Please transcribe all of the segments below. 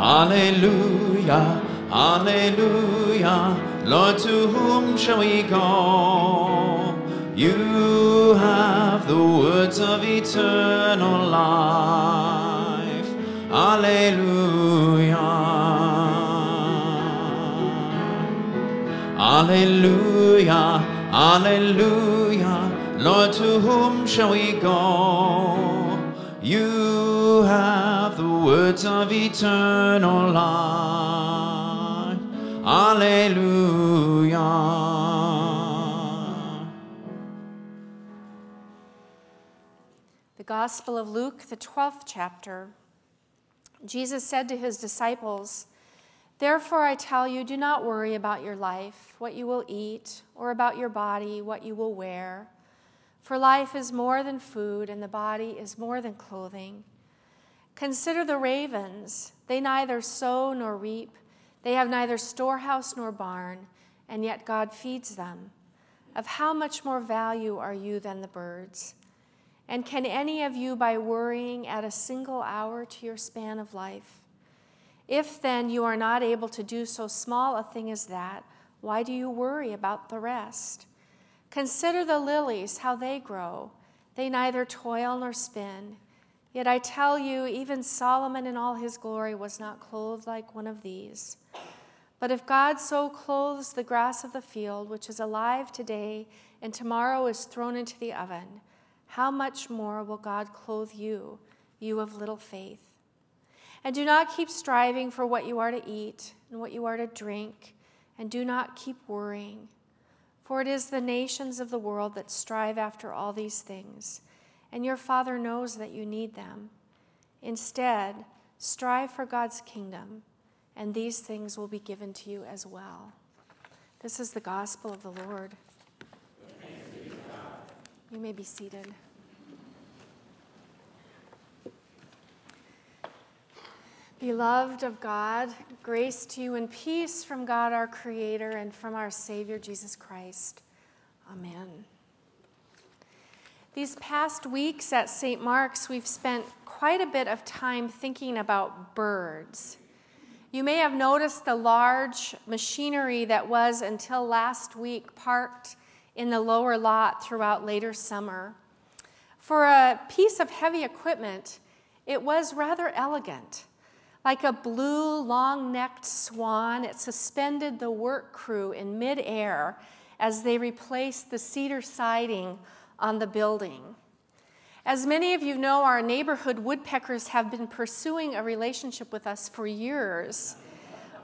Alleluia, Alleluia. Lord, to whom shall we go? You have the words of eternal life. Alleluia. Alleluia, Alleluia. Lord, to whom shall we go? You have the words of eternal life. Alleluia. The Gospel of Luke, the 12th chapter. Jesus said to his disciples, Therefore I tell you, do not worry about your life, what you will eat, or about your body, what you will wear. For life is more than food, and the body is more than clothing. Consider the ravens. They neither sow nor reap, they have neither storehouse nor barn, and yet God feeds them. Of how much more value are you than the birds? And can any of you, by worrying, add a single hour to your span of life? If then you are not able to do so small a thing as that, why do you worry about the rest? Consider the lilies, how they grow. They neither toil nor spin. Yet I tell you, even Solomon in all his glory was not clothed like one of these. But if God so clothes the grass of the field, which is alive today and tomorrow is thrown into the oven, how much more will God clothe you, you of little faith? And do not keep striving for what you are to eat and what you are to drink, and do not keep worrying. For it is the nations of the world that strive after all these things, and your Father knows that you need them. Instead, strive for God's kingdom, and these things will be given to you as well. This is the gospel of the Lord. You may be seated. Beloved of God, grace to you and peace from God our Creator and from our Savior Jesus Christ. Amen. These past weeks at St. Mark's, we've spent quite a bit of time thinking about birds. You may have noticed the large machinery that was until last week parked in the lower lot throughout later summer. For a piece of heavy equipment, it was rather elegant. Like a blue, long necked swan, it suspended the work crew in midair as they replaced the cedar siding on the building. As many of you know, our neighborhood woodpeckers have been pursuing a relationship with us for years.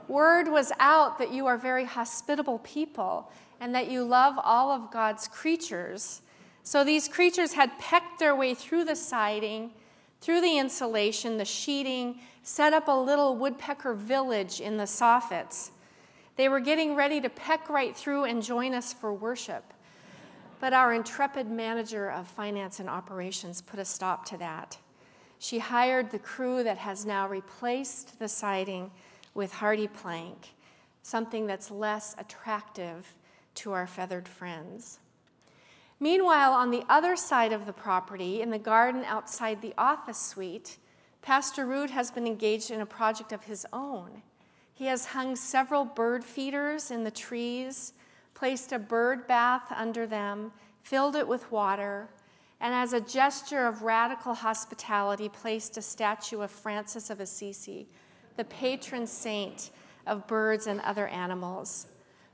Word was out that you are very hospitable people and that you love all of God's creatures. So these creatures had pecked their way through the siding, through the insulation, the sheeting, set up a little woodpecker village in the soffits. They were getting ready to peck right through and join us for worship. But our intrepid manager of finance and operations put a stop to that. She hired the crew that has now replaced the siding with HardiePlank, something that's less attractive to our feathered friends. Meanwhile, on the other side of the property, in the garden outside the office suite, Pastor Root has been engaged in a project of his own. He has hung several bird feeders in the trees, placed a bird bath under them, filled it with water, and as a gesture of radical hospitality, placed a statue of Francis of Assisi, the patron saint of birds and other animals.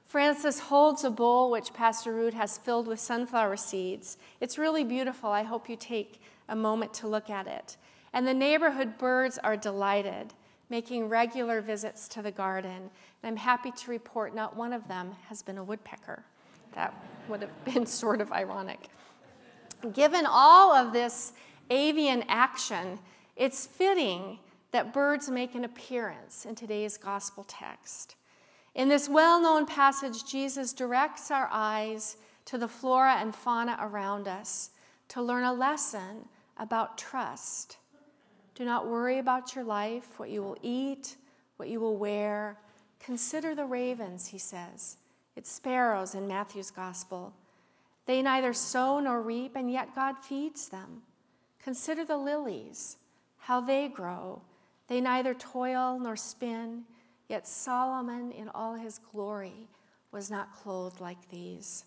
Francis holds a bowl which Pastor has filled with sunflower seeds. It's really beautiful. I hope you take a moment to look at it. And the neighborhood birds are delighted, making regular visits to the garden. And I'm happy to report not one of them has been a woodpecker. That would have been sort of ironic. Given all of this avian action, it's fitting that birds make an appearance in today's gospel text. In this well known passage, Jesus directs our eyes to the flora and fauna around us to learn a lesson about trust do not worry about your life, what you will eat, what you will wear. Consider the ravens, he says. It's sparrows in Matthew's gospel. They neither sow nor reap, and yet God feeds them. Consider the lilies, how they grow. They neither toil nor spin, yet Solomon in all his glory was not clothed like these.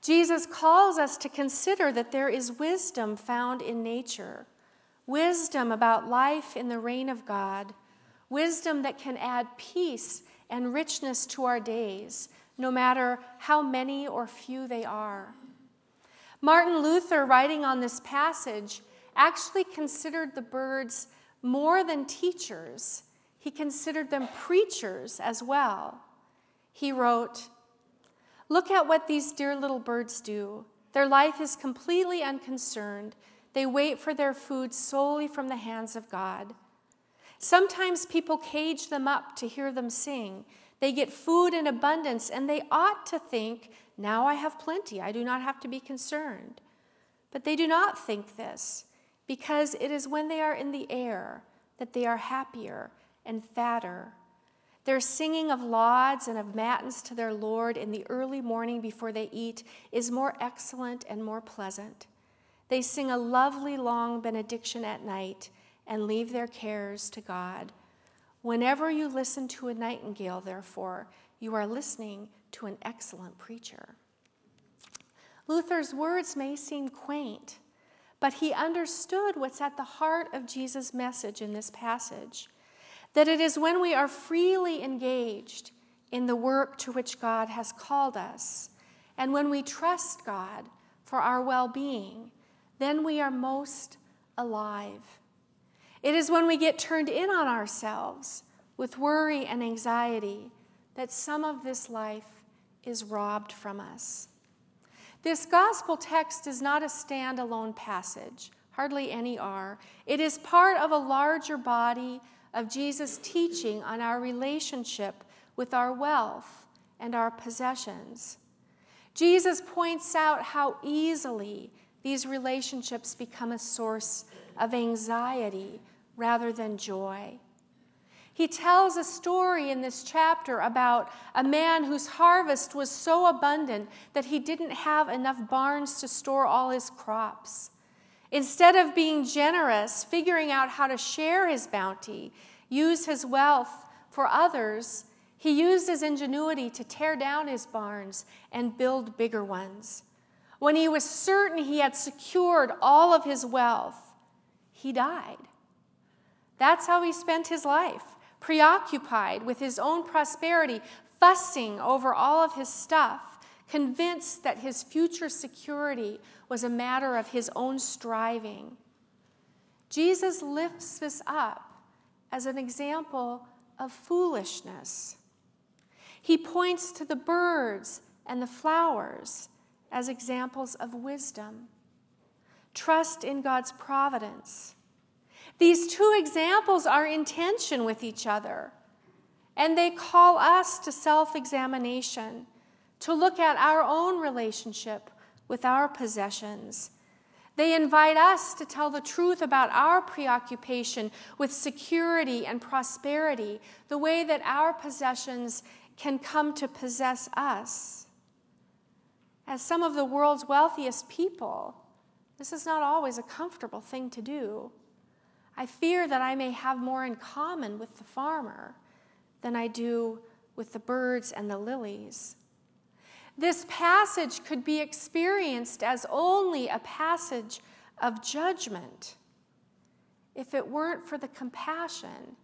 Jesus calls us to consider that there is wisdom found in nature, wisdom about life in the reign of God, wisdom that can add peace and richness to our days, no matter how many or few they are. Martin Luther, writing on this passage, actually considered the birds more than teachers, he considered them preachers as well. He wrote, Look at what these dear little birds do. Their life is completely unconcerned. They wait for their food solely from the hands of God. Sometimes people cage them up to hear them sing. They get food in abundance, and they ought to think, Now I have plenty. I do not have to be concerned. But they do not think this because it is when they are in the air that they are happier and fatter. Their singing of lauds and of matins to their Lord in the early morning before they eat is more excellent and more pleasant. They sing a lovely long benediction at night and leave their cares to God. Whenever you listen to a nightingale, therefore, you are listening to an excellent preacher. Luther's words may seem quaint but he understood what's at the heart of Jesus' message in this passage that it is when we are freely engaged in the work to which God has called us, and when we trust God for our well being, then we are most alive. It is when we get turned in on ourselves with worry and anxiety that some of this life is robbed from us. This gospel text is not a standalone passage, hardly any are. It is part of a larger body of Jesus' teaching on our relationship with our wealth and our possessions. Jesus points out how easily these relationships become a source of anxiety rather than joy. He tells a story in this chapter about a man whose harvest was so abundant that he didn't have enough barns to store all his crops. Instead of being generous, figuring out how to share his bounty, use his wealth for others, he used his ingenuity to tear down his barns and build bigger ones. When he was certain he had secured all of his wealth, he died. That's how he spent his life preoccupied with his own prosperity, fussing over all of his stuff, convinced that his future security was a matter of his own striving. Jesus lifts this up as an example of foolishness. He points to the birds and the flowers as examples of wisdom. Trust in God's providence these two examples are in tension with each other, and they call us to self examination, to look at our own relationship with our possessions. They invite us to tell the truth about our preoccupation with security and prosperity, the way that our possessions can come to possess us. As some of the world's wealthiest people, this is not always a comfortable thing to do. I fear that I may have more in common with the farmer than I do with the birds and the lilies. This passage could be experienced as only a passage of judgment if it weren't for the compassion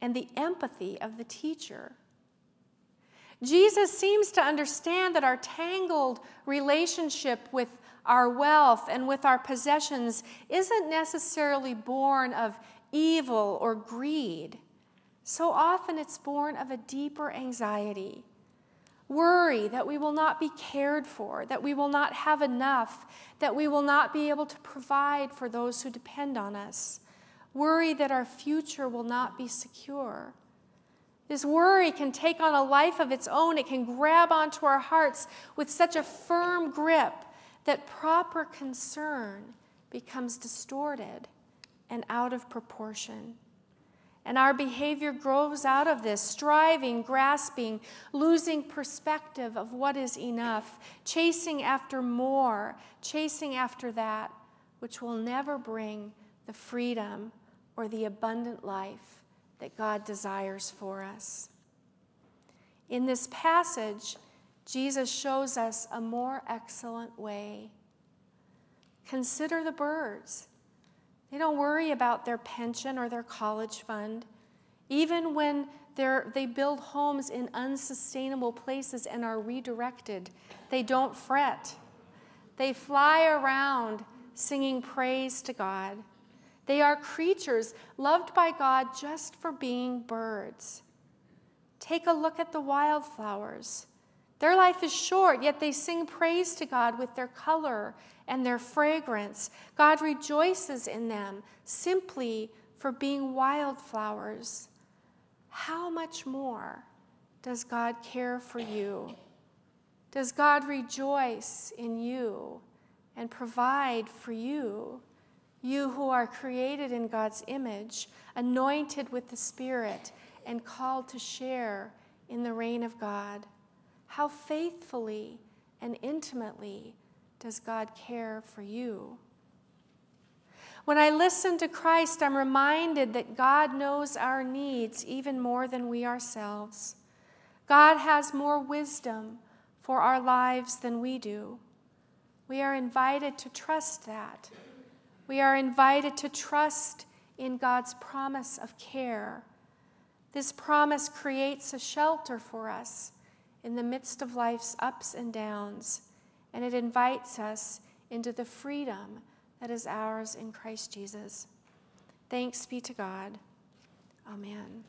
and the empathy of the teacher. Jesus seems to understand that our tangled relationship with our wealth and with our possessions isn't necessarily born of evil or greed. So often it's born of a deeper anxiety. Worry that we will not be cared for, that we will not have enough, that we will not be able to provide for those who depend on us. Worry that our future will not be secure. This worry can take on a life of its own. It can grab onto our hearts with such a firm grip that proper concern becomes distorted and out of proportion. And our behavior grows out of this striving, grasping, losing perspective of what is enough, chasing after more, chasing after that which will never bring the freedom or the abundant life that God desires for us. In this passage, Jesus shows us a more excellent way. Consider the birds. They don't worry about their pension or their college fund. Even when they build homes in unsustainable places and are redirected, they don't fret. They fly around singing praise to God. They are creatures loved by God just for being birds. Take a look at the wildflowers. Their life is short, yet they sing praise to God with their color and their fragrance. God rejoices in them simply for being wildflowers. How much more does God care for you? Does God rejoice in you and provide for you? You who are created in God's image, anointed with the Spirit, and called to share in the reign of God. How faithfully and intimately does God care for you? When I listen to Christ, I'm reminded that God knows our needs even more than we ourselves. God has more wisdom for our lives than we do. We are invited to trust that. We are invited to trust in God's promise of care. This promise creates a shelter for us in the midst of life's ups and downs, and it invites us into the freedom that is ours in Christ Jesus. Thanks be to God. Amen.